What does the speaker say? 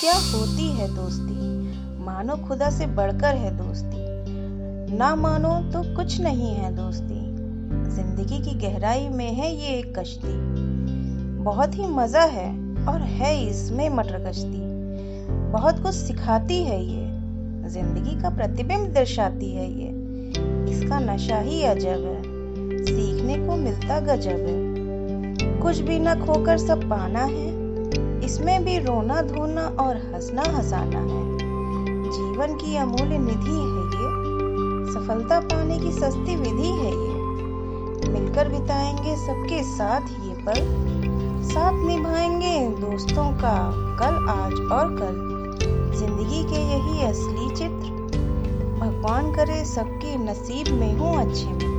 क्या होती है दोस्ती? मानो खुदा से बढ़कर है दोस्ती। ना मानो तो कुछ नहीं है दोस्ती। ज़िंदगी की गहराई में है ये एक कश्ती। बहुत ही मज़ा है और है इसमें मटर कश्ती बहुत कुछ सिखाती है ये। ज़िंदगी का प्रतिबिंब दर्शाती है ये। इसका नशा ही अजब है। सीखने को मिलता गजब है। कुछ भी न खोकर सब पाना है। इसमें भी रोना धोना और हंसना हंसाना है। जीवन की अमूल्य निधि है ये। सफलता पाने की सस्ती विधि है ये। मिलकर बिताएँगे सबके साथ ये पल। साथ निभाएँगे दोस्तों का कल, आज और कल। ज़िंदगी के यही असली चित्र। भगवान करे सबके नसीब में हूँ अच्छे में।